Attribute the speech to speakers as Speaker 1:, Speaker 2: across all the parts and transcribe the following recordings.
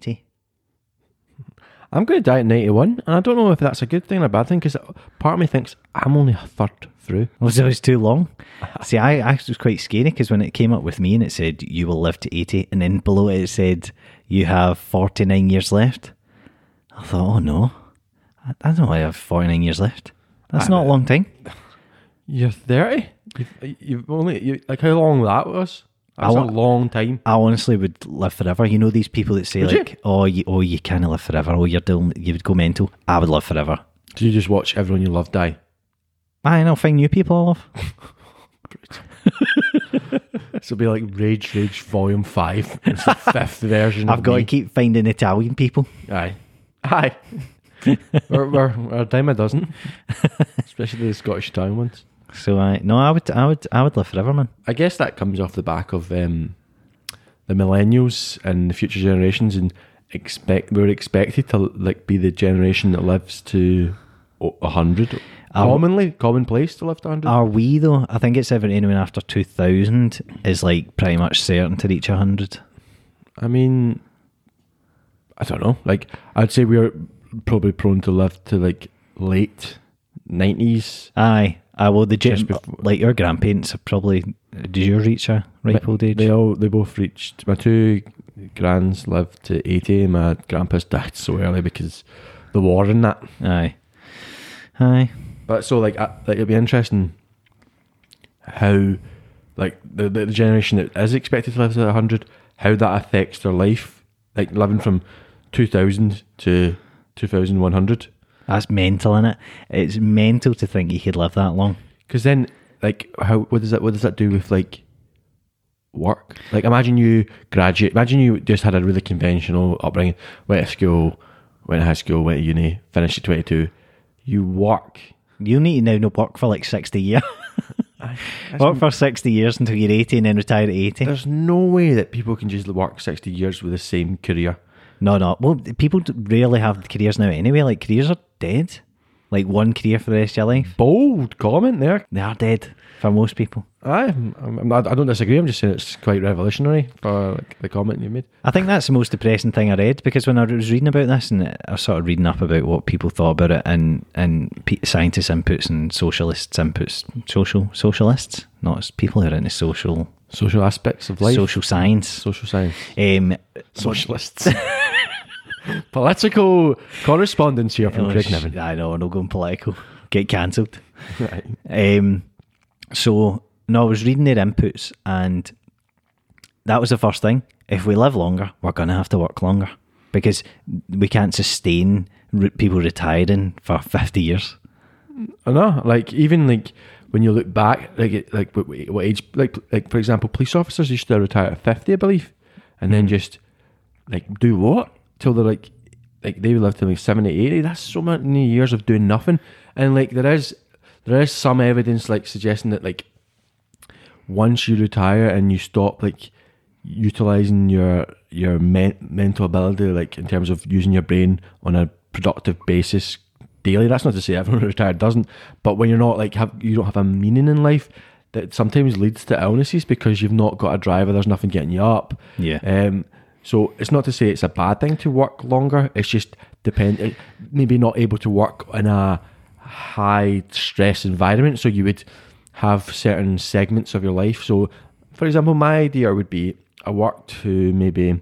Speaker 1: to die at 80.
Speaker 2: I'm going to die at 91, and I don't know if that's a good thing or a bad thing because part of me thinks I'm only a third through.
Speaker 1: Was it was too long? See, I actually was quite scary because when it came up with me and it said you will live to 80, and then below it it said you have 49 years left. I thought, oh no, I, I don't I have 49 years left. That's not a long time.
Speaker 2: You're 30? You've, you've only, you, like, how long that was? That's
Speaker 1: I
Speaker 2: a
Speaker 1: wa-
Speaker 2: long time.
Speaker 1: I honestly would live forever. You know these people that say
Speaker 2: Would you?
Speaker 1: like, "Oh, you, oh, you can't live forever. Oh, you're doing, you would go mental." I would live forever.
Speaker 2: Do you just watch everyone you love die?
Speaker 1: I know, find new people I love.
Speaker 2: This will be like Rage Rage Volume 5. It's the fifth version
Speaker 1: I've got
Speaker 2: me.
Speaker 1: to keep finding Italian people.
Speaker 2: Aye. Aye. we're, we're, we're a dime a dozen. Especially the Scottish Town ones.
Speaker 1: So I no, I would, I would, I would live forever, man.
Speaker 2: I guess that comes off the back of um, the millennials and the future generations, and expect we're expected to like be the generation that lives to hundred. Commonly, commonplace to live to hundred.
Speaker 1: Are we though? I think it's ever anyone after two thousand is like pretty much certain to reach hundred.
Speaker 2: I mean, I don't know. Like, I'd say we're probably prone to live to like late nineties.
Speaker 1: Aye, Uh, I will. The
Speaker 2: Just
Speaker 1: gym,
Speaker 2: before-
Speaker 1: like your grandparents have probably. Did you reach a ripe old age?
Speaker 2: They all they both reached. My two grands lived to eighty. and My grandpa's died so early because the war and that.
Speaker 1: Aye, aye.
Speaker 2: But so like, I, like it'd be interesting how like the, the generation that is expected to live to hundred, how that affects their life. Like living from two thousand to two thousand one hundred.
Speaker 1: That's mental, is it? It's mental to think he could live that long.
Speaker 2: Because then, like, how what does that what does that do with like work? Like, imagine you graduate. Imagine you just had a really conventional upbringing. Went to school, went to high school, went to uni, finished at twenty two. You work.
Speaker 1: You need to now not work for like sixty years.
Speaker 2: That's-
Speaker 1: work for sixty years until you're eighty, and then retire at eighty.
Speaker 2: There's no way that people can just work sixty years with the same career.
Speaker 1: No, no. Well, people rarely have careers now anyway. Like careers are dead. Like one career for the rest of your life.
Speaker 2: Bold comment there.
Speaker 1: They are dead for most people.
Speaker 2: I, I'm, I don't disagree. I'm just saying it's quite revolutionary for like, the comment you made.
Speaker 1: I think that's the most depressing thing I read because when I was reading about this and I was sort of reading up about what people thought about it and and scientists' inputs and socialists' inputs, social socialists, not people who are into social
Speaker 2: Social aspects of life.
Speaker 1: social science.
Speaker 2: Social science.
Speaker 1: Um,
Speaker 2: Socialists. Political correspondence here from Craig Niven.
Speaker 1: I know, no going political. Get cancelled.
Speaker 2: Right.
Speaker 1: Um, so no, I was reading their inputs, and that was the first thing. If we live longer, we're going to have to work longer because we can't sustain re- people retiring for fifty years.
Speaker 2: I know, like even like when you look back, like like what, what age, like like for example, police officers used to retire at fifty, I believe, and then just like do what till they're like like they would live to like 70, 80. That's so many years of doing nothing, and like there is there is some evidence like suggesting that like once you retire and you stop like utilizing your your men- mental ability like in terms of using your brain on a productive basis daily that's not to say everyone retired doesn't but when you're not like have you don't have a meaning in life that sometimes leads to illnesses because you've not got a driver there's nothing getting you up
Speaker 1: Yeah.
Speaker 2: um so it's not to say it's a bad thing to work longer it's just depend maybe not able to work in a high stress environment so you would have certain segments of your life. So for example my idea would be i work to maybe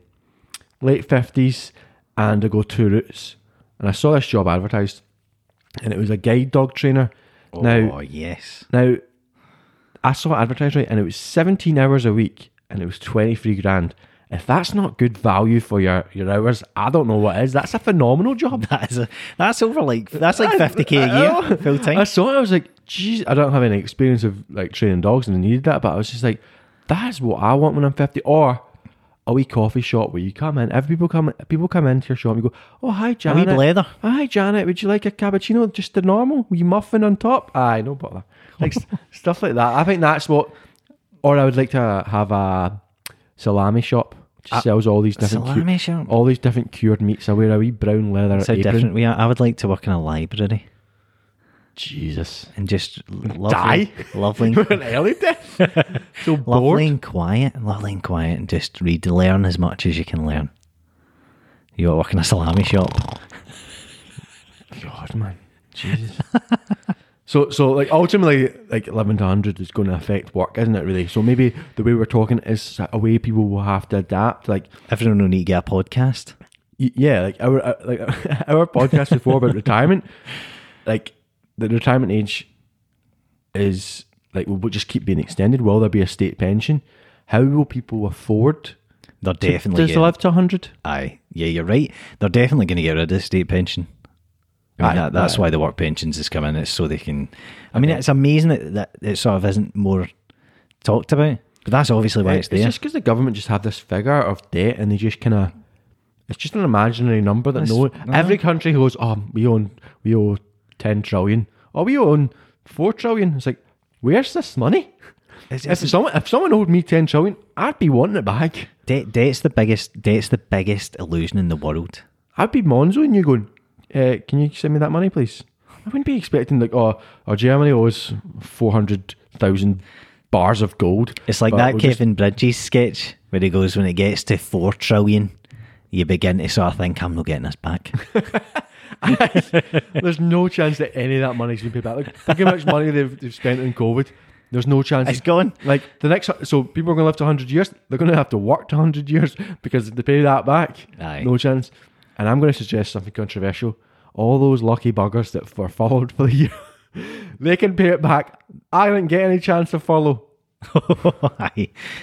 Speaker 2: late 50s and I go two routes. And I saw this job advertised and it was a guide dog trainer. Oh, now
Speaker 1: oh yes,
Speaker 2: now I saw it advertised right and it was 17 hours a week and it was 23 grand if that's not good value for your, your hours I don't know what is that's a phenomenal job
Speaker 1: that is a that's over like that's like fifty k a year full time.
Speaker 2: I saw it. I was like, geez, I don't have any experience of like training dogs and I needed that, but I was just like, that's what I want when I'm 50. Or a wee coffee shop where you come in, every people come people come into your shop and you go, Oh hi
Speaker 1: A wee
Speaker 2: Janet.
Speaker 1: blether.
Speaker 2: Oh, hi Janet, would you like a cappuccino? Just the normal? Wee muffin on top? Aye, no bother. Like stuff like that. I think that's what or I would like to have a salami shop. Sells all these different cu- all these different cured meats. I wear a wee brown leather
Speaker 1: That's how
Speaker 2: apron.
Speaker 1: different we are. I would like to work in a library
Speaker 2: Jesus.
Speaker 1: and just lovely,
Speaker 2: Die?
Speaker 1: lovely,
Speaker 2: An early death. so bored.
Speaker 1: lovely and quiet, lovely and quiet, and just read, learn as much as you can learn. You work in a salami shop.
Speaker 2: God, man, Jesus. so, so like ultimately, like eleven to hundred is going to affect work, isn't it? Really. So maybe the way we're talking is a way people will have to adapt. Like,
Speaker 1: Everyone will need to get a podcast.
Speaker 2: y- yeah, like our uh, like our podcast before about retirement, like the retirement age is like will just keep being extended. Will there be a state pension? How will people afford
Speaker 1: They're
Speaker 2: to,
Speaker 1: definitely
Speaker 2: to
Speaker 1: getting-
Speaker 2: live to hundred?
Speaker 1: Aye, yeah, you're right. They're definitely going to get rid of the state pension. I mean,
Speaker 2: Aye,
Speaker 1: that, that's why the work pensions is coming. It's so they can. I mean, it's amazing that, that it sort of isn't more talked about. But that's obviously why it's,
Speaker 2: It's
Speaker 1: there.
Speaker 2: It's just because the government just have this figure of debt, and they just kind of. It's just an imaginary number that
Speaker 1: That's-
Speaker 2: no every country goes. Oh, we own we owe ten trillion. Oh, we own four trillion. It's like, where's this money?
Speaker 1: It's-
Speaker 2: If
Speaker 1: it's-
Speaker 2: someone if someone owed me ten trillion, I'd be wanting it back.
Speaker 1: Debt, debt's the biggest. Debt's the biggest illusion in the world.
Speaker 2: I'd be Monzo and you going, uh, can you send me that money, please? I wouldn't be expecting like, oh, oh Germany owes four hundred thousand bars of gold.
Speaker 1: It's like that
Speaker 2: we'll just-
Speaker 1: Kevin Bridges sketch where he goes, when it gets to four trillion, you begin to sort of think, I'm not getting this back.
Speaker 2: There's no chance that any of that money's been paid back. Like, think how much money they've, they've spent on COVID. There's no chance.
Speaker 1: it's gone.
Speaker 2: Like the next, so people are going to live to 100 years. They're going to have to work to 100 years because they pay that back.
Speaker 1: Aye.
Speaker 2: No chance. And I'm going to suggest something controversial. All those lucky buggers that were furloughed for the year, they can pay it back. I didn't get any chance to follow.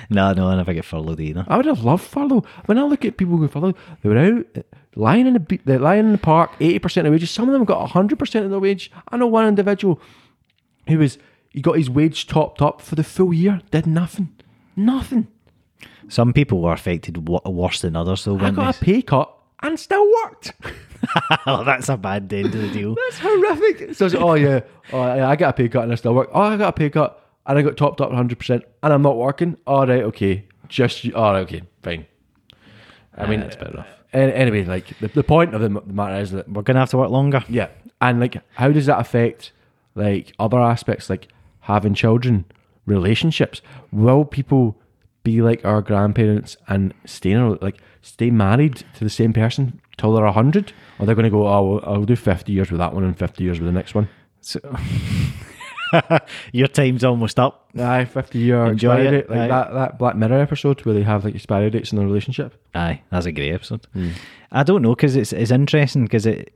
Speaker 1: No, no, I never get furloughed either.
Speaker 2: I would have loved furlough. When I look at people who follow, they were out uh, lying in the they're lying in the park, eighty percent of wages. Some of them got hundred percent of their wage. I know one individual who was he got his wage topped up for the full year, did nothing, nothing.
Speaker 1: Some people were affected worse than others, though,
Speaker 2: I got
Speaker 1: they?
Speaker 2: a pay cut and still worked.
Speaker 1: oh, that's a bad end to the deal.
Speaker 2: That's horrific. So, it's, oh yeah, oh yeah, I got a pay cut and I still work. Oh, I got a pay cut and I got topped up hundred percent and I'm not working. All right, okay, just you- all right, okay, fine. I mean,
Speaker 1: that's bad enough.
Speaker 2: an- Anyway, like the, the point of the matter is that
Speaker 1: We're going to have to work longer.
Speaker 2: Yeah, and like, how does that affect like other aspects, like having children, relationships? Will people be like our grandparents and stay in, like stay married to the same person till they're hundred, or they're going to go, oh, I'll do fifty years with that one and fifty years with the next one?
Speaker 1: So, your time's almost up.
Speaker 2: Aye, fifty year
Speaker 1: Enjoy it,
Speaker 2: date, like
Speaker 1: aye.
Speaker 2: that that Black Mirror episode where they have like expiry dates in their relationship.
Speaker 1: Aye, that's a great episode. Hmm. I don't know because it's it's interesting because it,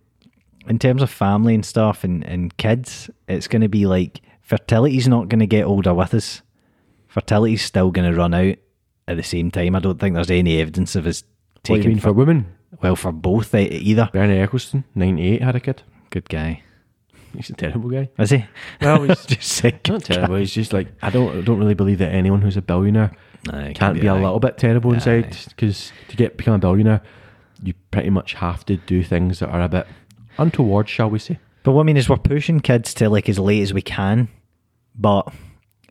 Speaker 1: in terms of family and stuff and, and kids, it's going to be like fertility's not going to get older with us. Fertility's still going to run out at the same time. I don't think there's any evidence of us
Speaker 2: What do you
Speaker 1: taking
Speaker 2: mean for women?
Speaker 1: well for both e- either.
Speaker 2: Bernie Ecclestone, ninety eight, had a kid.
Speaker 1: Good guy,
Speaker 2: He's a terrible guy.
Speaker 1: is he?
Speaker 2: Well, he's
Speaker 1: Just say
Speaker 2: not terrible. He's just like I don't I don't really believe that anyone who's a billionaire
Speaker 1: Aye,
Speaker 2: can't be a
Speaker 1: aye.
Speaker 2: little bit terrible inside because to get become a billionaire, you pretty much have to do things that are a bit untoward, shall we say?
Speaker 1: But what I mean is, we're pushing kids to like as late as we can, but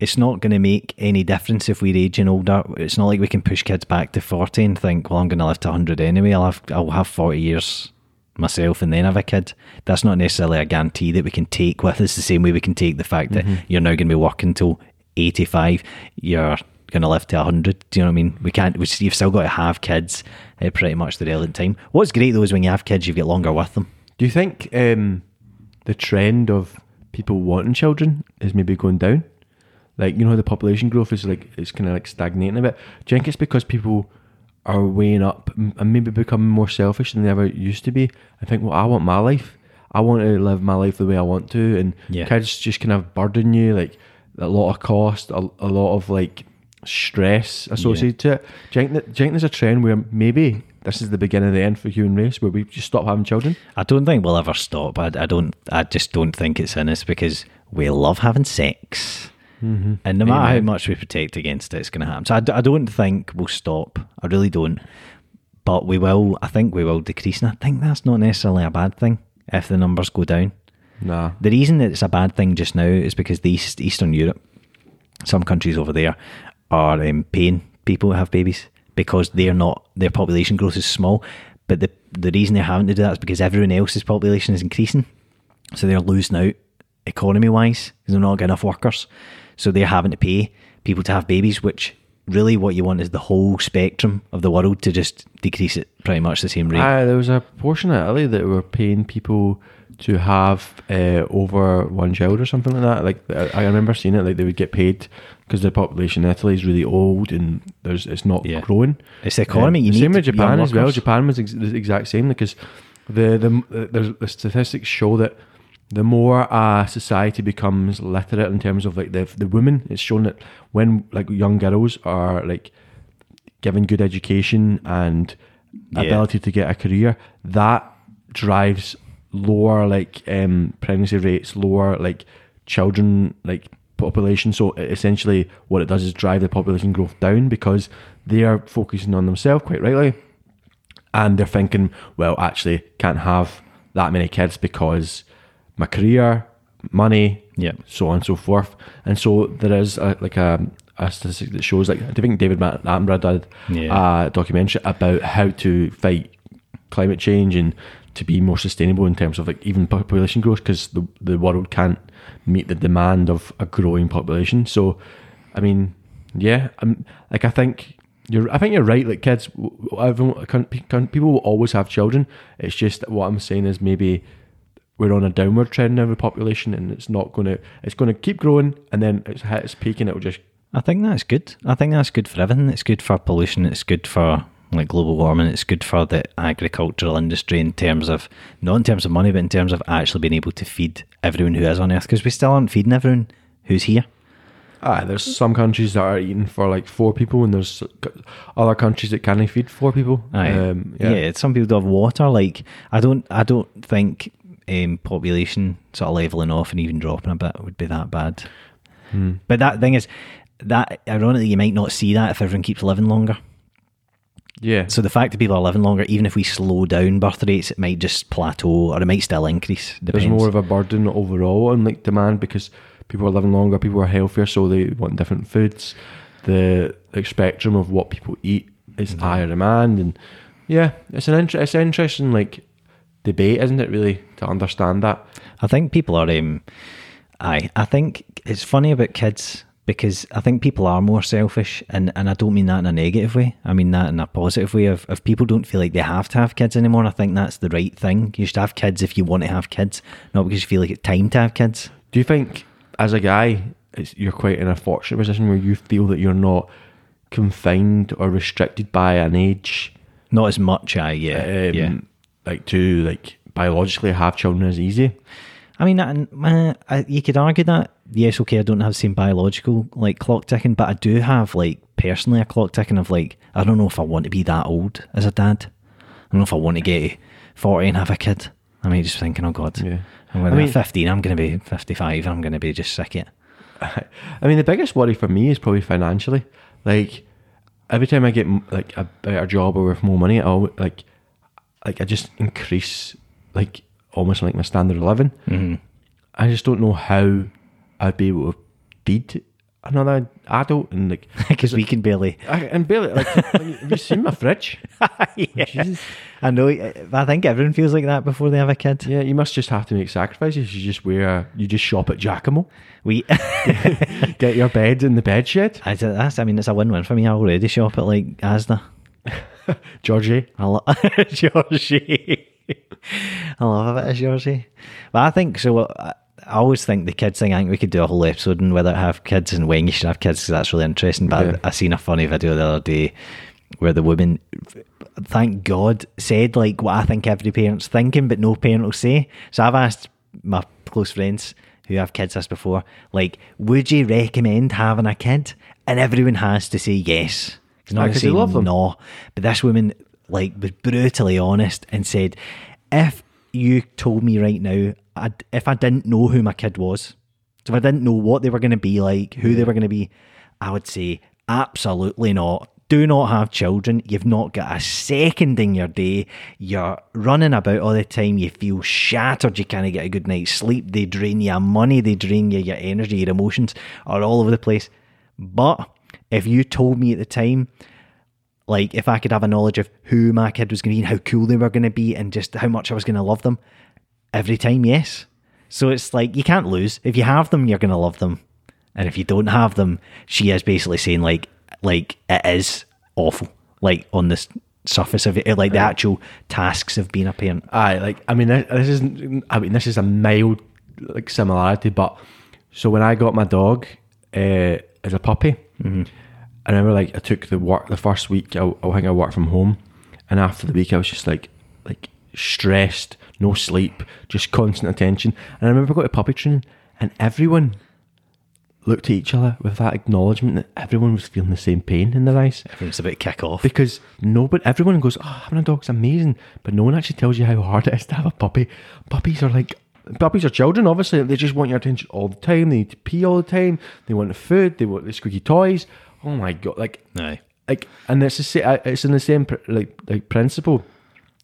Speaker 1: it's not going to make any difference if we're aging older. It's not like we can push kids back to forty and think, "Well, I'm going to live to hundred anyway. I'll have I'll have forty years myself and then have a kid." That's not necessarily a guarantee that we can take with us. The same way we can take the fact that you're now going to be working till eighty-five. You're going to live to hundred. Do you know what I mean? We can't. We, you've still got to have kids at pretty much the relevant time. What's great though is when you have kids, you get longer with them.
Speaker 2: Do you think um, the trend of people wanting children is maybe going down? Like you know, the population growth is like it's kind of like stagnating a bit. Do you think it's because people are weighing up and maybe becoming more selfish than they ever used to be? I think, well, I want my life. I want to live my life the way I want to, and
Speaker 1: Yeah.
Speaker 2: kids just kind of burden you like a lot of cost, a, a lot of like stress associated to it. Do you, think that, do you think there's a trend where maybe this is the beginning of the end for human race, where we just stop having children?
Speaker 1: I don't think we'll ever stop. I, I don't. I just don't think it's in us because we love having sex,
Speaker 2: Mm-hmm.
Speaker 1: and no matter how much we protect against it, it's going to happen. So I, d- I don't think we'll stop. I really don't. But we will. I think we will decrease, and I think that's not necessarily a bad thing if the numbers go down.
Speaker 2: Nah.
Speaker 1: The reason that it's a bad thing just now is because the East, Eastern Europe, some countries over there, are um, paying people to have babies because they're not their population growth is small. But the the reason they're having to do that is because everyone else's population is increasing, so they're losing out economy wise because they're not getting enough workers. So they're having to pay people to have babies, which really what you want is the whole spectrum of the world to just decrease it pretty much the same rate.
Speaker 2: Uh, there was a portion of Italy that were paying people to have uh, over one child or something like that. Like I remember seeing it. Like they would get paid because the population in Italy is really old and there's it's not
Speaker 1: Yeah.
Speaker 2: growing.
Speaker 1: it's the economy.
Speaker 2: Um,
Speaker 1: you
Speaker 2: the same with Japan as well. Japan was ex- the exact same because the the the, the statistics show that the more a society becomes literate in terms of like the the women, it's shown that when like young girls are like given good education and
Speaker 1: Yeah.
Speaker 2: ability to get a career, that drives lower like um, pregnancy rates, lower like children like population. So essentially, what it does is drive the population growth down because they are focusing on themselves quite rightly, and they're thinking, well, actually, can't have that many kids because my career, money,
Speaker 1: Yeah.
Speaker 2: so on and so forth. And so there is a, like a, a statistic that shows like I think David Attenborough did
Speaker 1: Yeah.
Speaker 2: a documentary about how to fight climate change and to be more sustainable in terms of like even population growth because the the world can't meet the demand of a growing population. So, I mean, yeah, I'm like I think. You're, I think you're right. Like kids, everyone, people will always have children. It's just what I'm saying is maybe we're on a downward trend now with population, and it's not going to. It's going to keep growing, and then it's hit its peak, and it'll just.
Speaker 1: I think that's good. I think that's good for everything. It's good for pollution. It's good for like global warming. It's good for the agricultural industry in terms of not in terms of money, but in terms of actually being able to feed everyone who is on Earth. Because we still aren't feeding everyone who's here.
Speaker 2: Ah, there's some countries that are eating for like four people, and there's other countries that can't feed four people.
Speaker 1: Aye.
Speaker 2: Um,
Speaker 1: yeah. some people don't have water. Like I don't, I don't think um, population sort of leveling off and even dropping a bit would be that bad.
Speaker 2: Hmm.
Speaker 1: But that thing is, that ironically, you might not see that if everyone keeps living longer.
Speaker 2: yeah.
Speaker 1: So the fact that people are living longer, even if we slow down birth rates, it might just plateau or it might still increase.
Speaker 2: there's more of a burden overall on like demand because people are living longer, people are healthier, so they want different foods. The like, spectrum of what people eat is
Speaker 1: Mm-hmm.
Speaker 2: higher demand, and yeah, it's an inter- it's an interesting like debate, isn't it? Really to understand that.
Speaker 1: I think people are. Um, aye, I think it's funny about kids because I think people are more selfish, and, and I don't mean that in a negative way. I mean that in a positive way. Of if people don't feel like they have to have kids anymore, I think that's the right thing. You should have kids if you want to have kids, not because you feel like it's time to have kids.
Speaker 2: Do you think, as a guy, it's, you're quite in a fortunate position where you feel that you're not confined or restricted by an age?
Speaker 1: Not as much. I yeah
Speaker 2: um,
Speaker 1: yeah.
Speaker 2: Like to like biologically have children is easy.
Speaker 1: I mean, I, I, you could argue that. Yes, okay, I don't have the same biological like clock ticking, but I do have like personally a clock ticking of like I don't know if I want to be that old as a dad. I don't know if I want to get forty and have a kid. I mean, just thinking, oh god,
Speaker 2: Yeah.
Speaker 1: and when
Speaker 2: I
Speaker 1: I'm
Speaker 2: mean-
Speaker 1: fifteen, I'm going to be fifty-five. I'm going to be just sick it.
Speaker 2: I mean, the biggest worry for me is probably financially. Like every time I get like a better job or with more money, I al- like like I just increase like almost like my standard of living.
Speaker 1: Mm-hmm.
Speaker 2: I just don't know how I'd be able to feed another adult and like
Speaker 1: Because we can barely.
Speaker 2: I, and barely like have you seen my fridge?
Speaker 1: yeah.
Speaker 2: Jesus.
Speaker 1: I know. I think everyone feels like that before they have a kid.
Speaker 2: Yeah, you must just have to make sacrifices. You just wear you just shop at Giacomo,
Speaker 1: We.
Speaker 2: get your bed in the bed shed.
Speaker 1: I, that's, I mean, it's a win-win for me. I already shop at like Asda.
Speaker 2: Georgie.
Speaker 1: I love Georgie. I love a bit of Georgie. But I think so. I, I always think the kids thing. I think we could do a whole episode on whether to have kids and when you should have kids because that's really interesting. But
Speaker 2: Yeah.
Speaker 1: I, I seen a funny video the other day where the woman, thank God, said like what I think every parent's thinking, but no parent will say. So I've asked my close friends who have kids this before, like, would you recommend having a kid? And everyone has to say yes. It's not
Speaker 2: Aye,
Speaker 1: going
Speaker 2: 'cause
Speaker 1: to
Speaker 2: they
Speaker 1: say
Speaker 2: love them.
Speaker 1: no. But this woman like was brutally honest and said, if you told me right now, I'd, if I didn't know who my kid was, so if I didn't know what they were going to be like, who they were going to be, I would say absolutely not. Do not have children. You've not got a second in your day. You're running about all the time. You feel shattered. You can't get a good night's sleep. They drain your money. They drain you. Your energy, your emotions are all over the place. But if you told me at the time, like if I could have a knowledge of who my kid was going to be and how cool they were going to be and just how much I was going to love them, every time, yes. So it's like you can't lose. If you have them, you're going to love them. And if you don't have them, she is basically saying like like it is awful. Like on the s- surface of it, like the actual tasks of being a parent.
Speaker 2: Aye, like I mean, this this isn't. I mean, this is a mild like similarity, but so when I got my dog uh, as a puppy, Mm-hmm. I remember like I took the work the first week. I, I think I worked from home, and after the week, I was just like like stressed, no sleep, just constant attention. And I remember I got to puppy training, and everyone looked at each other with that acknowledgement that everyone was feeling the same pain in their eyes
Speaker 1: Everyone's a bit kick off.
Speaker 2: because nobody, everyone goes, "Oh, having a dog's amazing," but no one actually tells you how hard it is to have a puppy. Puppies are like puppies are children. Obviously, they just want your attention all the time. They need to pee all the time. They want the food. They want the squeaky toys. Oh my god! Like,
Speaker 1: Aye.
Speaker 2: like, and it's the sa- uh, it's in the same like like principle.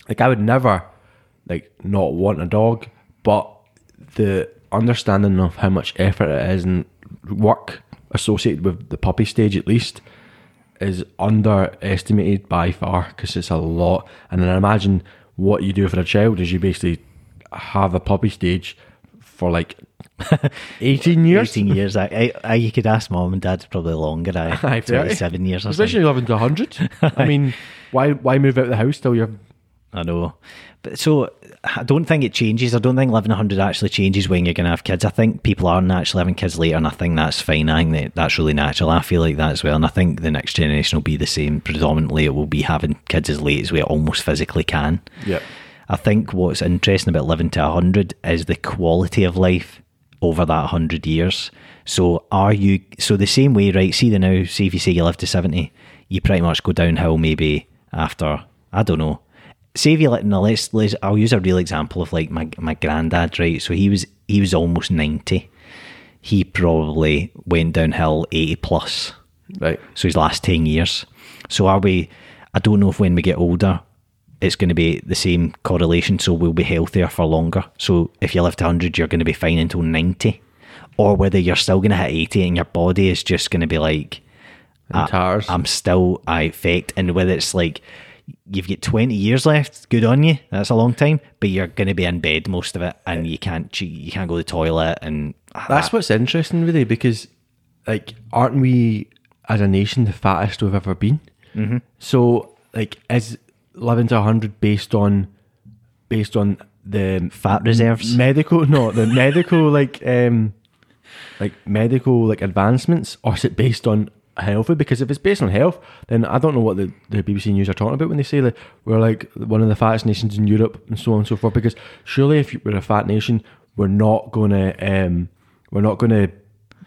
Speaker 2: Like, I would never like not want a dog, but the understanding of how much effort it is and work associated with the puppy stage, at least, is underestimated by far because it's a lot. And then I imagine what you do for a child is you basically have a puppy stage for like 18 years.
Speaker 1: 18 years. I, I, I, you could ask mom and dad probably longer. I,
Speaker 2: Aye,
Speaker 1: 27 years or something.
Speaker 2: Especially 11 to 100. I mean, why why move out of the house till you're.
Speaker 1: I know. But so I don't think it changes. I don't think living 100 actually changes when you're going to have kids. I think people are naturally having kids later, and I think that's fine. I think that that's really natural. I feel like that as well. And I think the next generation will be the same. Predominantly, it will be having kids as late as we almost physically can.
Speaker 2: Yeah.
Speaker 1: I think what's interesting about living to 100 is the quality of life over that 100 years. So, are you, so the same way, right? See the now, see if you say you live to 70, you pretty much go downhill maybe after, I don't know. Say if you let, no, let's, let's, I'll use a real example of like my, my granddad, right? So he was, he was almost 90. He probably went downhill 80 plus
Speaker 2: Right.
Speaker 1: so his last 10 years. So are we, I don't know if when we get older, it's going to be the same correlation. So we'll be healthier for longer. So if you live to 100, you're going to be fine until 90. Or whether you're still going to hit 80 and your body is just going to be like, I, I'm still I affect. And whether it's like, you've got 20 years left, good on you. That's a long time. But you're going to be in bed most of it and you can't, you can't go to the toilet. And
Speaker 2: That's what's interesting, really, because like, aren't we as a nation the fattest we've ever been? Mm-hmm. So, like, is living to hundred based on based on the
Speaker 1: fat reserves.
Speaker 2: medical? No, the medical like um like medical like advancements, or is it based on healthy? Because if it's based on health, then I don't know what the, the BBC News are talking about when they say that we're like one of the fattest nations in Europe and so on and so forth. Because surely, if we're a fat nation, we're not gonna um we're not gonna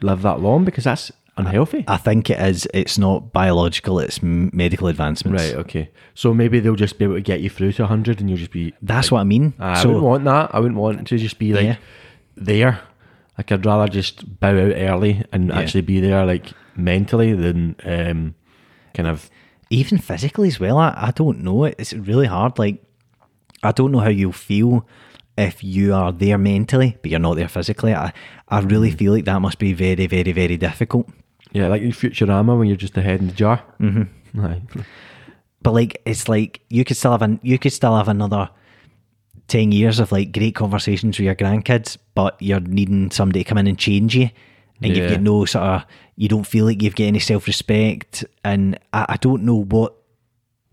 Speaker 2: live that long because that's unhealthy.
Speaker 1: I think it is. It's not biological. It's m- medical advancements.
Speaker 2: Right. Okay. So maybe they'll just be able to get you through to hundred, and you'll just be.
Speaker 1: That's what I mean.
Speaker 2: I
Speaker 1: so
Speaker 2: wouldn't want that. I wouldn't want to just be like
Speaker 1: Yeah.
Speaker 2: there. Like I'd rather just bow out early and
Speaker 1: Yeah.
Speaker 2: actually be there, like mentally, than um, kind of.
Speaker 1: even physically as well, I, I don't know. It's really hard. Like I don't know how you'll feel if you are there mentally, but you're not there physically. I I really
Speaker 2: Mm.
Speaker 1: feel like that must be very, very, very difficult.
Speaker 2: Yeah, like in Futurama when you're just the head in the jar. Mm-hmm. Aye.
Speaker 1: But like it's like you could still have an you could still have another ten years of like great conversations with your grandkids, but you're needing somebody to come in and change you. And you've got no sort of you don't feel like you've got any self respect and I, I don't know what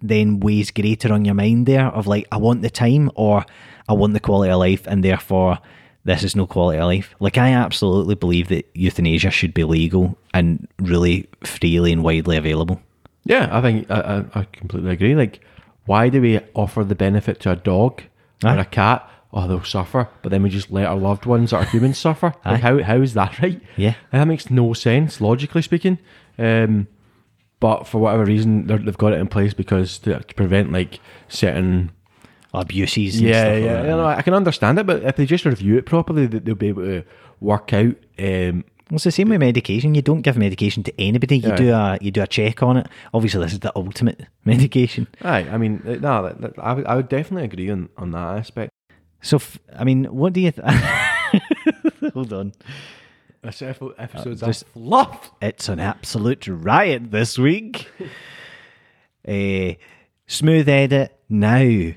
Speaker 1: then weighs greater on your mind there of like I want the time or I want the quality of life and therefore this is no quality of life. Like I absolutely believe that euthanasia should be legal and really freely and widely available.
Speaker 2: Yeah, I think I, I, I completely agree. Like, why do we offer the benefit to a dog or a cat? Oh, they'll suffer, but then we just let our loved ones that are humans suffer.
Speaker 1: Aye.
Speaker 2: Like, how how is that right?
Speaker 1: Yeah.
Speaker 2: that makes no sense logically speaking. Um, but for whatever reason, they've got it in place because to prevent like certain.
Speaker 1: Abuses and
Speaker 2: Yeah,
Speaker 1: stuff like
Speaker 2: yeah,
Speaker 1: that.
Speaker 2: you know, I can understand it, but if they just review it properly, they- they'll be able to work out. Um,
Speaker 1: Well, it's the same with medication. You don't give medication to anybody. You
Speaker 2: Yeah.
Speaker 1: do a you do a check on it. Obviously, this is the ultimate medication.
Speaker 2: aye, I mean, uh, no, I would I would definitely agree on on that aspect.
Speaker 1: So, f- I mean, what do you? Th- Hold on.
Speaker 2: This episode's
Speaker 1: just-
Speaker 2: a fluff.
Speaker 1: It's an absolute riot this week. Eh, smooth edit now.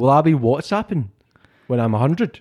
Speaker 2: Will I be WhatsApping when I'm hundred?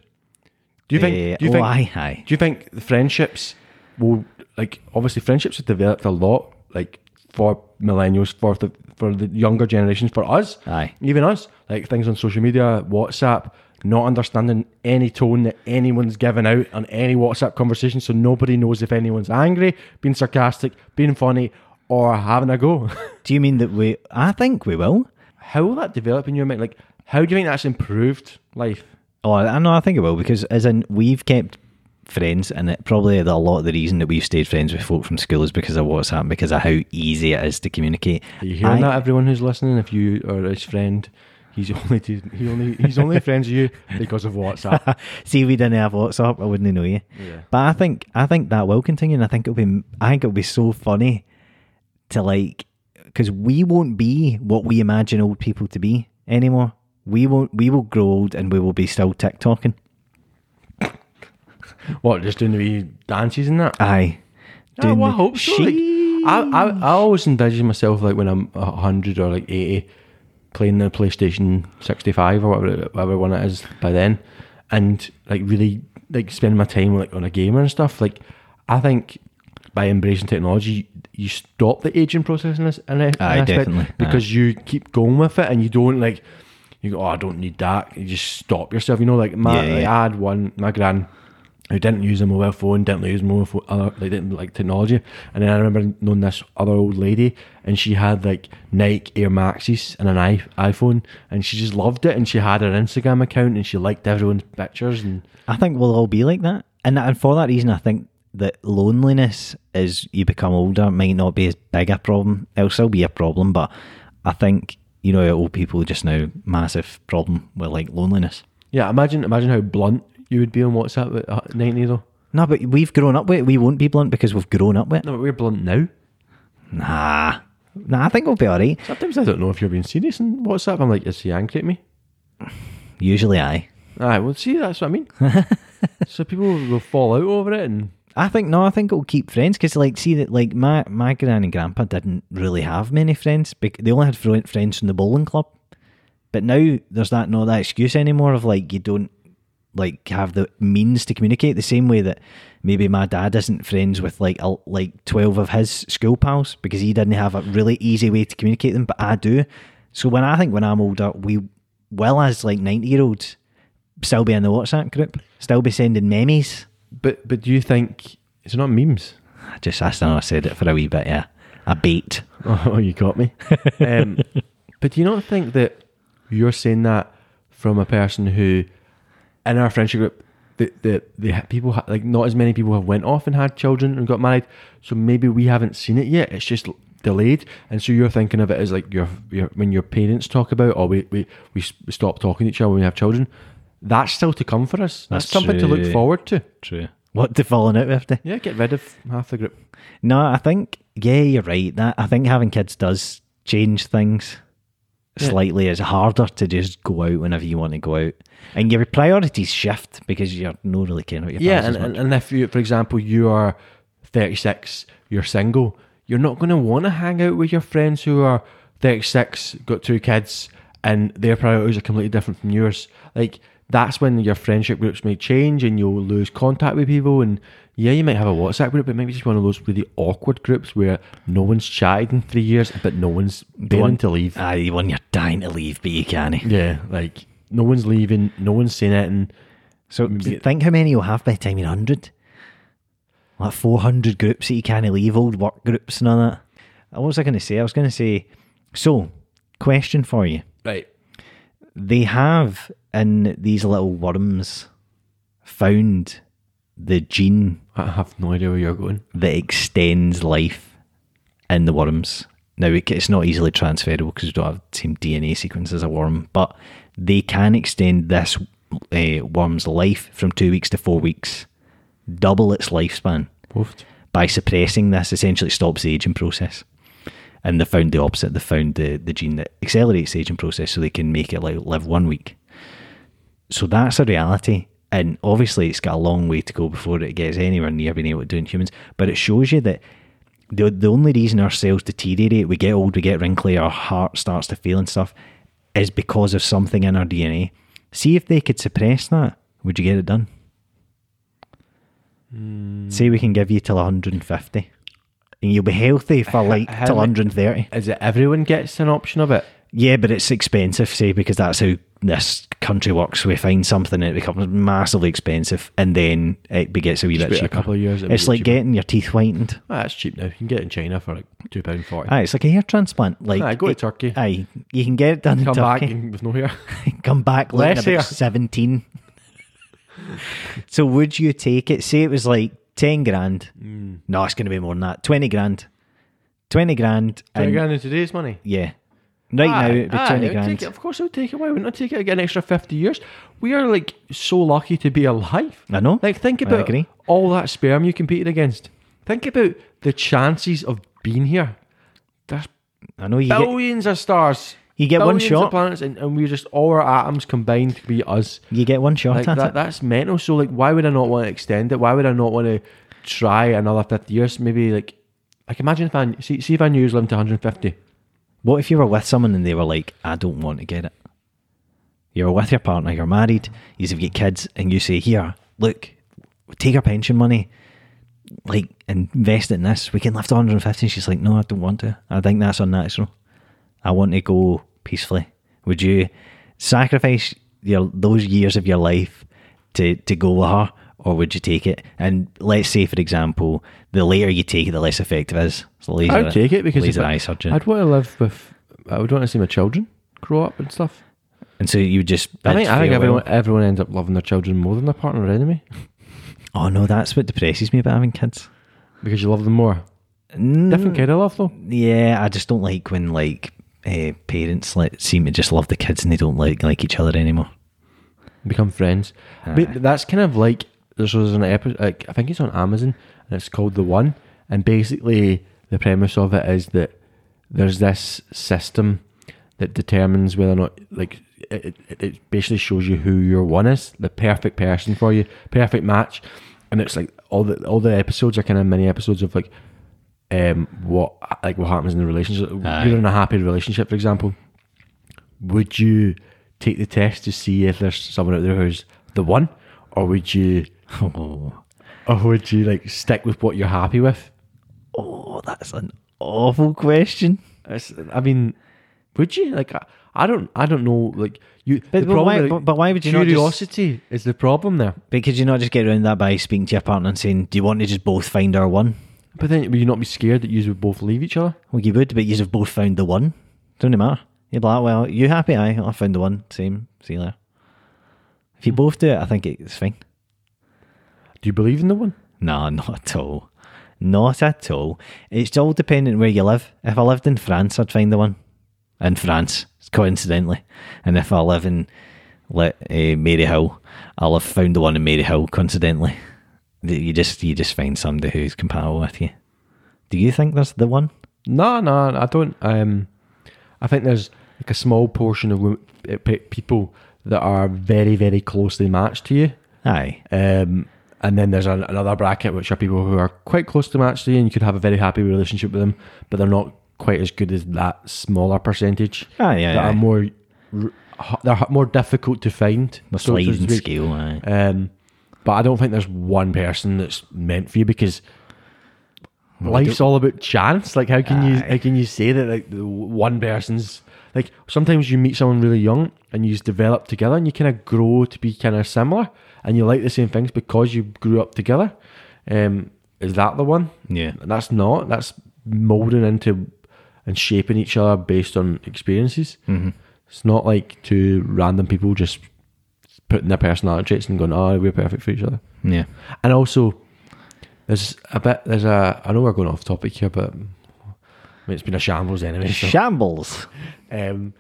Speaker 2: Do you think?
Speaker 1: Eh,
Speaker 2: do you
Speaker 1: oh,
Speaker 2: think?
Speaker 1: aye, aye.
Speaker 2: Do you think the friendships will like? Obviously, friendships have developed a lot, like for millennials, for the for the younger generations, for us,
Speaker 1: Aye.
Speaker 2: even us, like things on social media, WhatsApp, not understanding any tone that anyone's giving out on any WhatsApp conversation, so nobody knows if anyone's angry, being sarcastic, being funny, or having a go.
Speaker 1: Do you mean that we? I think we will.
Speaker 2: how will that develop in your mind? Like, how do you think that's improved life?
Speaker 1: Oh, I know. I think it will because as in we've kept friends, and it probably the, a lot of the reason that we've stayed friends with folk from school is because of WhatsApp, because of how easy it is to communicate.
Speaker 2: Are you hearing
Speaker 1: I-
Speaker 2: that, everyone who's listening? If you are his friend, he's only to, he only he's only friends with you because of WhatsApp.
Speaker 1: See, if we didn't have WhatsApp, I wouldn't know you.
Speaker 2: Yeah.
Speaker 1: But I think I think that will continue, and I think it'll be I think it'll be so funny to like because we won't be what we imagine old people to be anymore. We won't. We will grow old, and we will be still TikToking.
Speaker 2: What, just doing the wee dances and that?
Speaker 1: Aye.
Speaker 2: Oh, well, I hope so. Like, I, I, I always envision myself like when I'm a hundred or like eighty, playing the PlayStation sixty five or whatever, whatever one it is by then, and like really like spending my time like on a gamer and stuff. Like, I think by embracing technology, you stop the aging process in this, in this
Speaker 1: Aye,
Speaker 2: aspect
Speaker 1: definitely.
Speaker 2: because you keep going with it and you don't like. You go, oh, I don't need that. You just stop yourself. You know, like my,
Speaker 1: Yeah,
Speaker 2: like,
Speaker 1: yeah.
Speaker 2: I had one, my gran, who didn't use a mobile phone, didn't use mobile phone, other, they didn't like technology. And then I remember knowing this other old lady, and she had like Nike Air Maxes and an i iPhone, and she just loved it. And she had her Instagram account, and she liked everyone's pictures. And
Speaker 1: I think we'll all be like that, and and for that reason, I think that loneliness as you become older might not be as big a problem. It'll still be a problem, but I think you know old people just now massive problem with like loneliness.
Speaker 2: yeah, imagine imagine how blunt you would be on WhatsApp at uh, ninety though.
Speaker 1: No, but we've grown up with it. We won't be blunt because we've grown up with it.
Speaker 2: No, but we're blunt now.
Speaker 1: Nah, nah. I think we'll be alright.
Speaker 2: Sometimes I don't know if you're being serious on WhatsApp. I'm like, is he angry at me?
Speaker 1: Usually, I.
Speaker 2: Aye, well, see, that's what I mean. so people will fall out over it, and
Speaker 1: I think no. I think it'll keep friends because, like, see that like my my gran and grandpa didn't really have many friends. They only had friends from the bowling club. But now there's that not that excuse anymore of like you don't like have the means to communicate the same way that maybe my dad isn't friends with like a, like twelve of his school pals because he didn't have a really easy way to communicate them. But I do. So when I think when I'm older, we will as like ninety year olds still be in the WhatsApp group, still be sending memes.
Speaker 2: But but do you think it's not memes?
Speaker 1: I just I know, I said it for a wee bit, yeah. A bait.
Speaker 2: Oh, you got me. um, but do you not think that you're saying that from a person who, in our friendship group, the the, the people ha- like not as many people have went off and had children and got married, so maybe we haven't seen it yet. It's just delayed, and so you're thinking of it as like your your when your parents talk about, oh, we we we we stop talking to each other when we have children. That's still to come for us. That's,
Speaker 1: That's
Speaker 2: something to look forward to.
Speaker 1: True. What to falling out with the
Speaker 2: Yeah, get rid of half the group.
Speaker 1: No, I think yeah, you're right. That I think having kids does change things
Speaker 2: Yeah.
Speaker 1: slightly. It's harder to just go out whenever you want to go out. And your priorities shift because you're not really caring about your
Speaker 2: Yeah, and, and, and if you, for example, you are 36, you're single, you're not going to want to hang out with your friends who are 36, got two kids, and their priorities are completely different from yours. Like, that's when your friendship groups may change and you'll lose contact with people. And yeah, you might have a WhatsApp group, but maybe just one of those really awkward groups where no one's chatted in three years, but no one's willing to leave.
Speaker 1: Aye, the one you're dying to leave, but you can't.
Speaker 2: Yeah, like, no one's leaving, no one's saying And
Speaker 1: So think how many you'll have by the time you're 100. Like 400 groups that you can't leave, old work groups and all that. What was I going to say? I was going to say, so, question for you.
Speaker 2: Right.
Speaker 1: They have in these little worms found the gene
Speaker 2: I have no idea where you're going.
Speaker 1: that extends life in the worms. Now, it's not easily transferable because you don't have the same DNA sequence as a worm, but they can extend this uh, worm's life from two weeks to four weeks, double its lifespan by suppressing this. Essentially, stops the aging process. And they found the opposite. They found the, the gene that accelerates the aging process so they can make it like live one week. So that's a reality. And obviously, it's got a long way to go before it gets anywhere near being able to do in humans. But it shows you that the, the only reason our cells deteriorate, we get old, we get wrinkly, our heart starts to fail and stuff, is because of something in our DNA. See if they could suppress that. Would you get it done? Hmm. Say we can give you till 150. And you'll be healthy for like
Speaker 2: how
Speaker 1: till 130.
Speaker 2: Is it everyone gets an option of it?
Speaker 1: Yeah, but it's expensive, say, because that's how this country works. We find something and it becomes massively expensive, and then it gets a wee bit
Speaker 2: wait a couple of years,
Speaker 1: It's like
Speaker 2: cheaper.
Speaker 1: getting your teeth whitened.
Speaker 2: Ah, that's cheap now. You can get it in China for like two pound forty.
Speaker 1: Aye, it's like a hair transplant. Like
Speaker 2: Aye, go to
Speaker 1: it-
Speaker 2: Turkey.
Speaker 1: Aye, you can get it done
Speaker 2: Come
Speaker 1: in
Speaker 2: back with no hair.
Speaker 1: come back
Speaker 2: Less hair.
Speaker 1: 17. so would you take it? Say it was like 10 grand.
Speaker 2: Mm.
Speaker 1: No, it's going to be more than that. 20 grand. 20 grand.
Speaker 2: Twenty
Speaker 1: and-
Speaker 2: grand in today's money.
Speaker 1: Yeah. Right now, it'd be
Speaker 2: Aye,
Speaker 1: 20
Speaker 2: I
Speaker 1: grand.
Speaker 2: Take it. Of course, it would take it. Why wouldn't I take it? Get an extra fifty years. We are like so lucky to be alive.
Speaker 1: I know.
Speaker 2: Like, think about all that sperm you competed against. Think about the chances of being here. There's
Speaker 1: I know you get,
Speaker 2: billions of stars.
Speaker 1: You get one
Speaker 2: billions of
Speaker 1: shot.
Speaker 2: planets, and, and we're just all our atoms combined to be us.
Speaker 1: You get one shot
Speaker 2: Like
Speaker 1: at
Speaker 2: that,
Speaker 1: it.
Speaker 2: that's mental. So, like, why would I not want to extend it? Why would I not want to try another fifty years? Maybe like, like imagine if I see, see if I knew you was living to one hundred and fifty.
Speaker 1: What if you were with someone and they were like, I don't want to get it? You're with your partner, you're married, you've got kids, and you say, Here, look, take our pension money, like invest it in this. We can live to 150. She's like, No, I don't want to. I think that's unnatural. I want to go peacefully. Would you sacrifice your those years of your life to, to go with her? Or would you take it? And let's say, for example, the later you take it, the less effective it is. So laser,
Speaker 2: I'd take it because
Speaker 1: laser
Speaker 2: I-
Speaker 1: eye surgery.
Speaker 2: I'd want to live with. I would want to see my children grow up and stuff.
Speaker 1: And so you just.
Speaker 2: I think I think everyone everyone ends up loving their children more than their partner or enemy
Speaker 1: Oh no, that's what depresses me about having kids.
Speaker 2: because you love them more.
Speaker 1: Mm,
Speaker 2: Different kind of love though.
Speaker 1: Yeah, I just don't like when like uh, parents like seem to just love the kids and they don't like like each other anymore.
Speaker 2: Become friends. But that's kind of like there's was an episode. Like I think it's on Amazon and it's called The One. And basically the premise of it is that there's this system that determines whether or not like it, it, it basically shows you who your one is, the perfect person for you, perfect match, and it's like all the all the episodes are kind of mini episodes of like um what like what happens in the relationship.
Speaker 1: Aye.
Speaker 2: You're in a happy relationship, for example. Would you take the test to see if there's someone out there who's the one, or would you,
Speaker 1: Oh,
Speaker 2: or would you like stick with what you're happy with?
Speaker 1: oh, that's an awful question.
Speaker 2: It's, I mean, would you like? I, I don't. I don't know. Like you.
Speaker 1: But- but why- but- why would you not just-
Speaker 2: Curiosity is the problem there.
Speaker 1: Because you not just get around that by speaking to your partner and saying, "Do you want to just both find our one?"
Speaker 2: But then, would you not be scared that you would both leave each other?
Speaker 1: Well, you would, but you have both found the one. Don't it matter? You'd be like, "Well, you happy? I I found the one. Same. See you later." If you both do it, I think it's fine.
Speaker 2: Do you believe in the one?
Speaker 1: No, not at all. Not at all. It's all dependent where you live. If I lived in France, I'd find the one. In France, coincidentally. And if I live in let uh, Maryhill, I'll have found the one in Maryhill, coincidentally. You just you just find somebody who's compatible with you. Do you think there's the one?
Speaker 2: No, no, I don't. Um, I think there's like a small portion of eh, pe- people that are very, very closely matched to you.
Speaker 1: Aye.
Speaker 2: Um, and then there's an, another bracket which are people who are quite close to match to you, and you could have a very happy relationship with them, but they're not quite as good as that smaller percentage.
Speaker 1: Aye, aye,
Speaker 2: that
Speaker 1: aye.
Speaker 2: are more, they're more difficult to find.
Speaker 1: The sliding scale, aye.
Speaker 2: Um, but I don't think there's one person that's meant for you because life's all about chance. Like, how can you how can you say that like the one person's like sometimes you meet someone really young and you just develop together and you kind of grow to be kind of similar and you like the same things because you grew up together. Um, is that the one?
Speaker 1: Yeah.
Speaker 2: And that's not. That's molding into and shaping each other based on experiences.
Speaker 1: Mm-hmm.
Speaker 2: It's not like two random people just putting their personality traits and going, "Oh, we're perfect for each other."
Speaker 1: Yeah.
Speaker 2: And also, there's a bit. There's a. I know we're going off topic here, but I mean, it's been a shambles anyway. So,
Speaker 1: Shambles.
Speaker 2: um,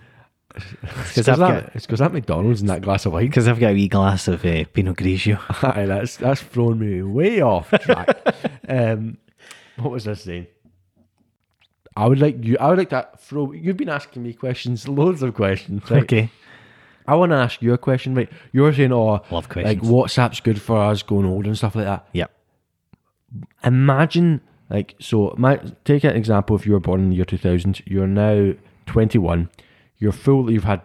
Speaker 1: Because I've,
Speaker 2: that,
Speaker 1: got-
Speaker 2: that McDonald's and that glass of wine.
Speaker 1: Because I've got a wee glass of uh, Pinot Grigio.
Speaker 2: Aye, that's that's thrown me way off track. um, what was I saying? I would like you. I would like to throw. You've been asking me questions, loads of questions. Right?
Speaker 1: Okay.
Speaker 2: I want to ask you a question. Right, you're saying, "Oh,
Speaker 1: Love
Speaker 2: like
Speaker 1: questions.
Speaker 2: WhatsApp's good for us going old and stuff like that."
Speaker 1: Yep.
Speaker 2: Imagine, like, so my take an example. If you were born in the year 2000, you're now 21. You're full. You've had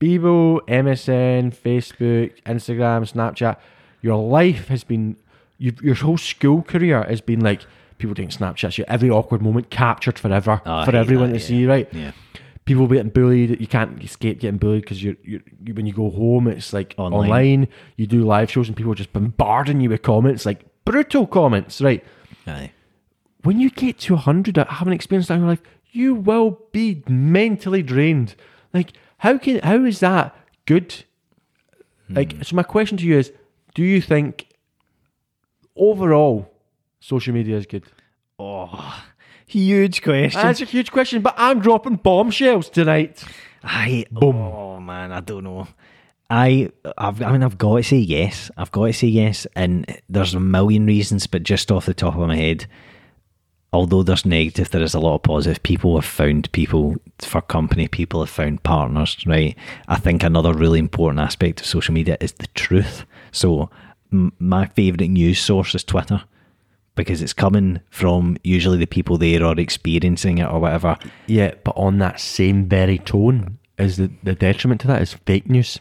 Speaker 2: Bebo, MSN, Facebook, Instagram, Snapchat. Your life has been, you, your whole school career has been like people doing Snapchats, every awkward moment captured forever
Speaker 1: Oh,
Speaker 2: for everyone
Speaker 1: that,
Speaker 2: to see, right?
Speaker 1: Yeah.
Speaker 2: People getting bullied. You can't escape getting bullied because you're, you're you, when you go home, it's like
Speaker 1: Online.
Speaker 2: online. You do live shows and people are just bombarding you with comments, like brutal comments, right?
Speaker 1: Aye.
Speaker 2: When you get to hundred, haven't experienced that in your life, you will be mentally drained. Like how can how is that good? Like hmm. so, my question to you is: Do you think overall social media is good?
Speaker 1: Oh, huge question.
Speaker 2: That's a huge question, but I'm dropping bombshells tonight.
Speaker 1: I oh man, I don't know. I I've, I mean I've got to say yes. I've got to say yes, and there's a million reasons, but just off the top of my head, although there's negative, there is a lot of positive. People have found people for company. People have found partners. Right. I think another really important aspect of social media is the truth. So m- my favorite news source is Twitter. Because it's coming from usually the people there or experiencing it or whatever.
Speaker 2: Yeah, but on that same very tone, is the, the detriment to that is fake news.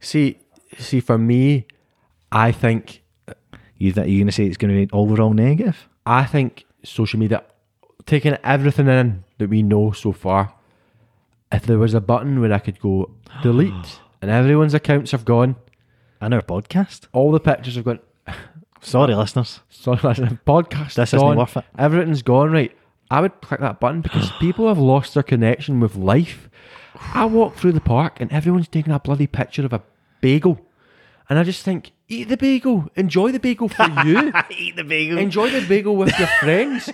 Speaker 2: See, see, for me, I think
Speaker 1: You that you're gonna say it's gonna be overall negative?
Speaker 2: I think social media, taking everything in that we know so far, if there was a button where I could go delete and everyone's accounts have gone,
Speaker 1: And our podcast.
Speaker 2: all the pictures have gone,
Speaker 1: Sorry, listeners.
Speaker 2: sorry, listen, podcast
Speaker 1: This
Speaker 2: gone,
Speaker 1: isn't worth it.
Speaker 2: everything's gone, right? I would click that button because people have lost their connection with life. I walk through the park and everyone's taking a bloody picture of a bagel. And I just think, eat the bagel, enjoy the bagel for you.
Speaker 1: Eat the bagel.
Speaker 2: enjoy the bagel with your friends.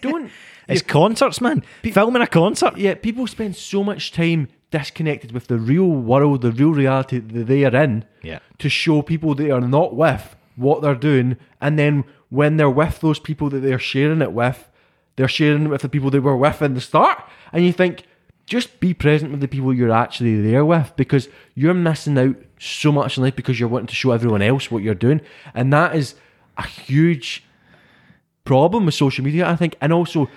Speaker 2: Don't
Speaker 1: It's concerts, man. Filming a concert.
Speaker 2: yeah, people spend so much time disconnected with the real world, the real reality that they are in,
Speaker 1: Yeah.
Speaker 2: to show people they are not with what they're doing, and then when they're with those people that they're sharing it with, they're sharing it with the people they were with in the start, and you think. Just be present with the people you're actually there with because you're missing out so much in life because you're wanting to show everyone else what you're doing. And that is a huge problem with social media, I think. And also,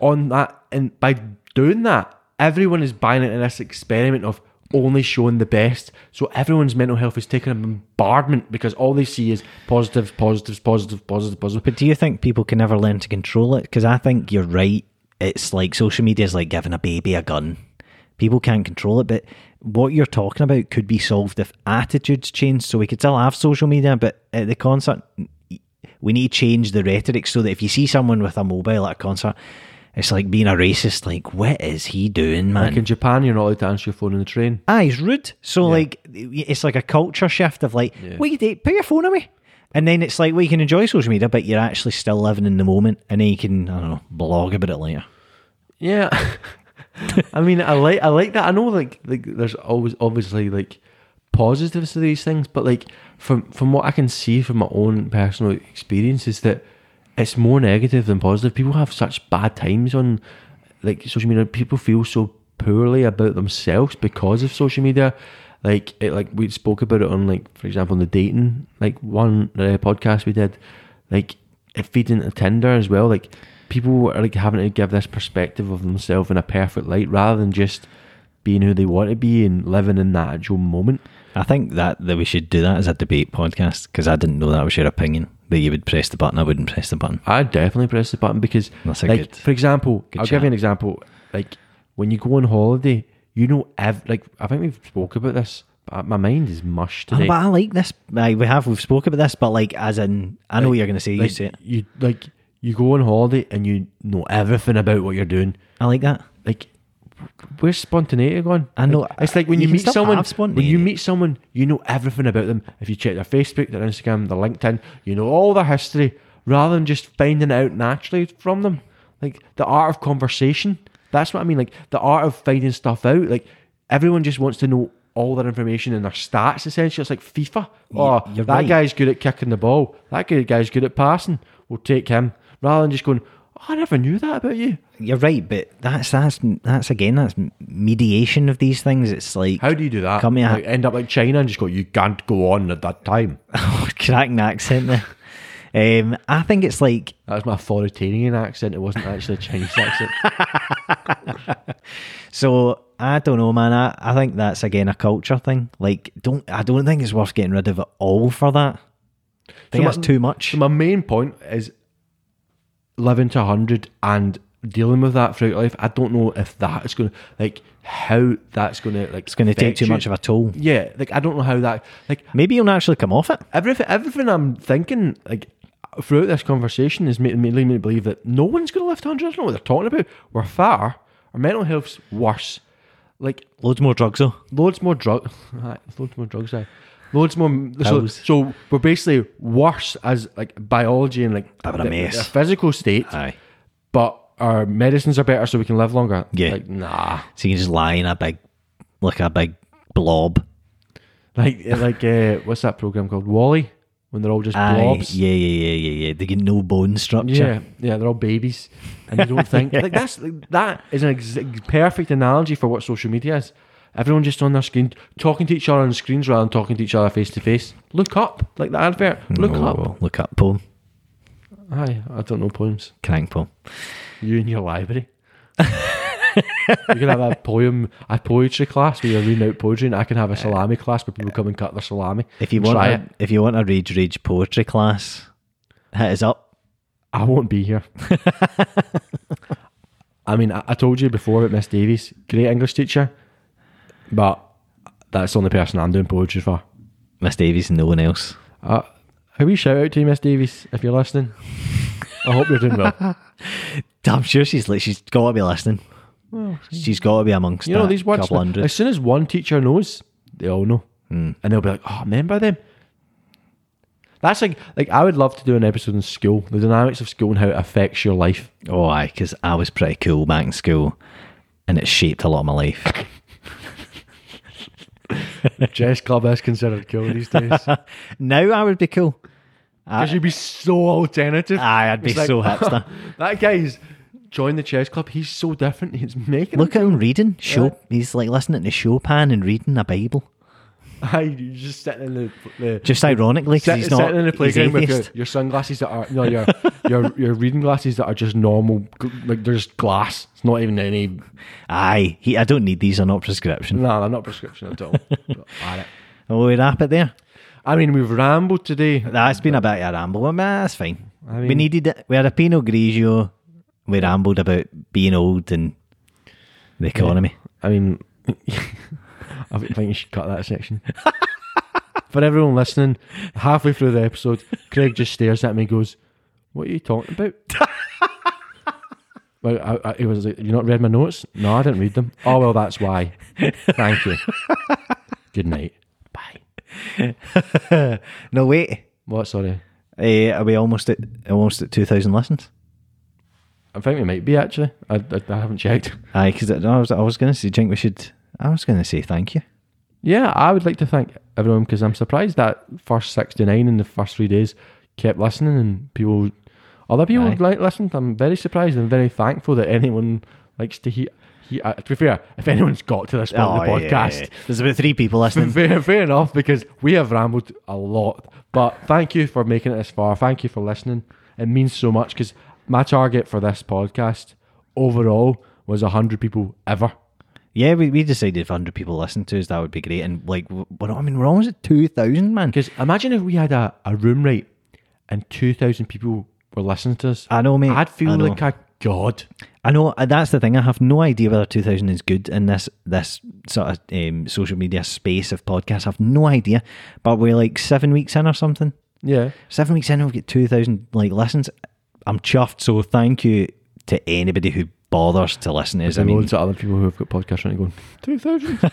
Speaker 2: on that and by doing that, everyone is buying into this experiment of only showing the best. So everyone's mental health is taking a bombardment because all they see is positives, positives, positive, positive, positive.
Speaker 1: But do you think people can ever learn to control it? Because I think you're right. It's like social media is like giving a baby a gun. People can't control it, but what you're talking about could be solved if attitudes change. So we could still have social media, but at the concert, we need to change the rhetoric so that if you see someone with a mobile at a concert, it's like being a racist. Like, what is he doing, man?
Speaker 2: Like in Japan, you're not allowed to answer your phone in the train.
Speaker 1: Ah, he's rude. So like, it's like a culture shift of like, what you do? Put your phone away. And then it's like, well, you can enjoy social media, but you're actually still living in the moment, and then you can, I don't know, blog about it later.
Speaker 2: Yeah. I mean, I like I like that. I know like like there's always obviously like positives to these things, but like from from what I can see from my own personal experience is that it's more negative than positive. People have such bad times on like social media. People feel so poorly about themselves because of social media. Like it, like we spoke about it on like for example on the dating like one uh, podcast we did. Like it feeds into Tinder as well. Like people are like having to give this perspective of themselves in a perfect light rather than just being who they want to be and living in that actual moment.
Speaker 1: I think that, that we should do that as a debate podcast because I didn't know that was your opinion that you would press the button, I wouldn't press the button.
Speaker 2: I definitely press the button because,
Speaker 1: That's a
Speaker 2: like,
Speaker 1: good-
Speaker 2: for example,
Speaker 1: good
Speaker 2: I'll give you an example. Like when you go on holiday, you know, ev- like I think we've spoke about this, but my mind is mush
Speaker 1: Oh, ah,
Speaker 2: today.
Speaker 1: but I like this. Like, we have, we've spoke about this, but like, as in, I know what you're going to say. You
Speaker 2: like,
Speaker 1: say it.
Speaker 2: you like you go on holiday and you know everything about what you're doing.
Speaker 1: I like that.
Speaker 2: Like, where's spontaneity gone?
Speaker 1: I know.
Speaker 2: It's like when
Speaker 1: You
Speaker 2: you, meet someone. When you meet someone, you know everything about them. If you check their Facebook, their Instagram, their LinkedIn, you know all their history, rather than just finding out naturally from them. Like the art of conversation. That's what I mean. Like the art of finding stuff out. Like everyone just wants to know all their information and their stats. Essentially, it's like FIFA. Oh,
Speaker 1: you're
Speaker 2: that
Speaker 1: right.
Speaker 2: guy's good at kicking the ball. That guy's good at passing. We'll take him rather than just going. Oh, I never knew that about you.
Speaker 1: You're right, but that's that's that's again that's mediation of these things. It's like
Speaker 2: How do you do that?
Speaker 1: Come here.
Speaker 2: Like, end up like China and just go, you can't go on at that time.
Speaker 1: cracking accent there. Um, I think it's like
Speaker 2: That's my authoritarian accent. It wasn't actually a Chinese accent.
Speaker 1: so. I don't know, man. I, I think that's again a culture thing. Like, don't I don't think it's worth getting rid of it all for that. I think
Speaker 2: So
Speaker 1: that's
Speaker 2: my-
Speaker 1: too much.
Speaker 2: So my main point is, living to 100 and dealing with that throughout life, I don't know if that is going to, like, how that's going to, like,
Speaker 1: It's going to take too much of a toll.
Speaker 2: Yeah, like, I don't know how that, like,
Speaker 1: Maybe you'll naturally come off it.
Speaker 2: everything, everything I'm thinking, like, throughout this conversation is making me, believe that no one's going to live to 100. I don't know what they're talking about. We're far. Our mental health's worse. Like,
Speaker 1: Loads more drugs though.
Speaker 2: loads more drug, loads more drugs. Aye. Loads more. So, so we're basically worse as like biology and like
Speaker 1: a mess.
Speaker 2: the physical state,
Speaker 1: Aye.
Speaker 2: but our medicines are better, so we can live longer.
Speaker 1: Yeah.
Speaker 2: like nah,
Speaker 1: So you can just lie in a big, like a big blob.
Speaker 2: like like uh, what's that program called? WALL-E, when they're all just
Speaker 1: Aye.
Speaker 2: blobs.
Speaker 1: Yeah, yeah, yeah, yeah, yeah. They get no bone structure.
Speaker 2: Yeah, yeah, they're all babies, and you don't think like that's like, that is an ex- perfect analogy for what social media is. Everyone just on their screen, talking to each other on screens rather than talking to each other face to face. Look up, like the advert. Look
Speaker 1: Oh,
Speaker 2: up.
Speaker 1: look up poem.
Speaker 2: Aye, I don't know poems.
Speaker 1: Crank poem.
Speaker 2: You in your library. you can have a poem, a poetry class where you're reading out poetry, and I can have a salami class where people come and cut their salami.
Speaker 1: If you want, a,
Speaker 2: it.
Speaker 1: if you want a rage rage poetry class, hit us up.
Speaker 2: I won't be here. I mean, I, I told you before about Miss Davies, great English teacher, but that's the only person I'm doing poetry for.
Speaker 1: Miss Davies and no one else.
Speaker 2: Uh, a wee shout out to you, Miss Davies, if you're listening. I hope you're doing well.
Speaker 1: I'm sure she's like she's got to be listening. she's got to be amongst
Speaker 2: You know, these words,
Speaker 1: couple hundred.
Speaker 2: as soon as one teacher knows, they all know. And they'll be like, oh, remember them? That's like, like I would love to do an episode on school, the dynamics of school and how it affects your life.
Speaker 1: Oh, aye, because I was pretty cool back in school, and it shaped a lot of my life.
Speaker 2: Chess club is considered cool these days.
Speaker 1: now I would be cool.
Speaker 2: Uh, because you'd be so alternative.
Speaker 1: Aye, I'd be
Speaker 2: It's like,
Speaker 1: so hipster.
Speaker 2: that guy's joined the chess club. He's so different. He's making
Speaker 1: Look at him reading. Show. He's like listening to Chopin and reading a Bible.
Speaker 2: Aye, you're just sitting in the, the
Speaker 1: Just ironically, because
Speaker 2: sit,
Speaker 1: he's not.
Speaker 2: sitting in the
Speaker 1: he's
Speaker 2: playground with your,
Speaker 1: atheist.
Speaker 2: your sunglasses that are no your your your reading glasses that are just normal, like they're just glass. It's not even any.
Speaker 1: Aye, he, I don't need these. Are not prescription.
Speaker 2: No, they're not prescription at all.
Speaker 1: Oh, we wrap it there.
Speaker 2: I mean, we've rambled today.
Speaker 1: That's been a bit of a ramble. Well, man, that's fine.
Speaker 2: I
Speaker 1: we needed it. We had a Pinot Grigio. We rambled about being old and the economy.
Speaker 2: I mean, I think you should cut that section. For everyone listening, halfway through the episode, Craig just stares at me and goes, What are you talking about? well, I, I, he was like, You not read my notes? No, I didn't read them. Oh, well, that's why. Thank you. Good night. Bye.
Speaker 1: No, wait.
Speaker 2: What? Sorry.
Speaker 1: Uh, are we almost at almost at two thousand listens?
Speaker 2: I think we might be actually. I, I, I haven't checked.
Speaker 1: Aye, because I was I was going to say, do you think we should? I was going to say thank you.
Speaker 2: Yeah, I would like to thank everyone because I'm surprised that first 69 in the first three days kept listening and people, other people
Speaker 1: Aye.
Speaker 2: like listened. I'm very surprised and very thankful that anyone likes to hear. hear uh, to be fair, if anyone's got to this point of the
Speaker 1: Oh,
Speaker 2: podcast,
Speaker 1: yeah, yeah. There's about three people listening.
Speaker 2: fair, fair enough because we have rambled a lot. But thank you for making it this far. Thank you for listening. It means so much because my target for this podcast overall was 100 people ever.
Speaker 1: yeah, we, we decided if hundred people listened to us, that would be great. And like, we're, I mean, we're almost at two thousand, man.
Speaker 2: Because imagine if we had a, a room right and 2,000 people listening to us.
Speaker 1: I know, mate.
Speaker 2: I'd feel
Speaker 1: I know.
Speaker 2: like a god.
Speaker 1: I know uh, that's the thing. I have no idea whether 2000 is good in this this sort of um, social media space of podcasts. I have no idea. But we're like seven weeks in or something.
Speaker 2: Yeah.
Speaker 1: Seven weeks in, we've got 2000 like listens. I'm chuffed. So thank you to anybody who bothers to listen to us. I mean,
Speaker 2: loads of other people who have got podcasts running going, 2,000?
Speaker 1: I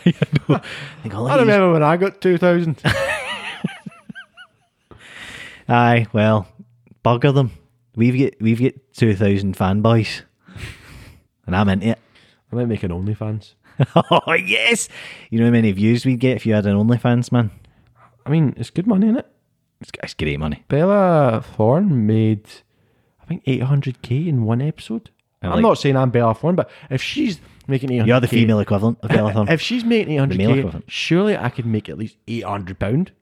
Speaker 1: all
Speaker 2: I
Speaker 1: of these-
Speaker 2: remember when I got 2,000.
Speaker 1: Aye, well, bugger them. We've got we've got 2000 fanboys, and I'm into it.
Speaker 2: I might make an OnlyFans.
Speaker 1: oh yes, you know how many views we'd get if you had an OnlyFans, man.
Speaker 2: I mean, it's good money, isn't it?
Speaker 1: It's, it's great money.
Speaker 2: Bella Thorne made, I think, 800k in one episode. I'm
Speaker 1: like-
Speaker 2: not saying I'm Bella Thorne, but if she's making 800k.
Speaker 1: You're the female equivalent of Bella Thorne.
Speaker 2: If she's making 800k, surely I could make at least 800 pound.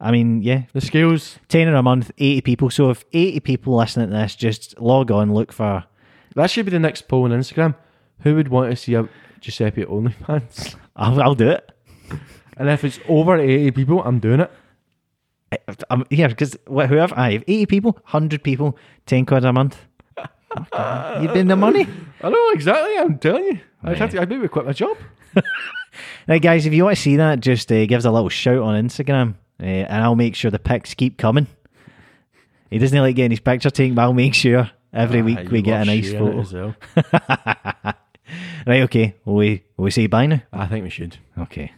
Speaker 1: I mean, yeah,
Speaker 2: The scales,
Speaker 1: tenner a month, eighty people. So if eighty people listening to this, just log on, look for.
Speaker 2: that should be the next poll on Instagram. Who would want to see a Giuseppe OnlyFans?
Speaker 1: I'll, I'll do it.
Speaker 2: And if it's over 80 people, I'm doing it.
Speaker 1: I'm here because whoever I have eighty people, hundred people, ten quid a month. You've been the money.
Speaker 2: I know exactly. I'm telling you. I'd have to. I'd maybe quit my job.
Speaker 1: Right, guys, if you want to see that, just uh, give us a little shout on Instagram, uh, and I'll make sure the pics keep coming. He doesn't like getting his picture taken, but I'll make sure every
Speaker 2: Ah,
Speaker 1: week we get a nice photo. right, okay. Will we, will we say bye now?
Speaker 2: I think we should.
Speaker 1: Okay.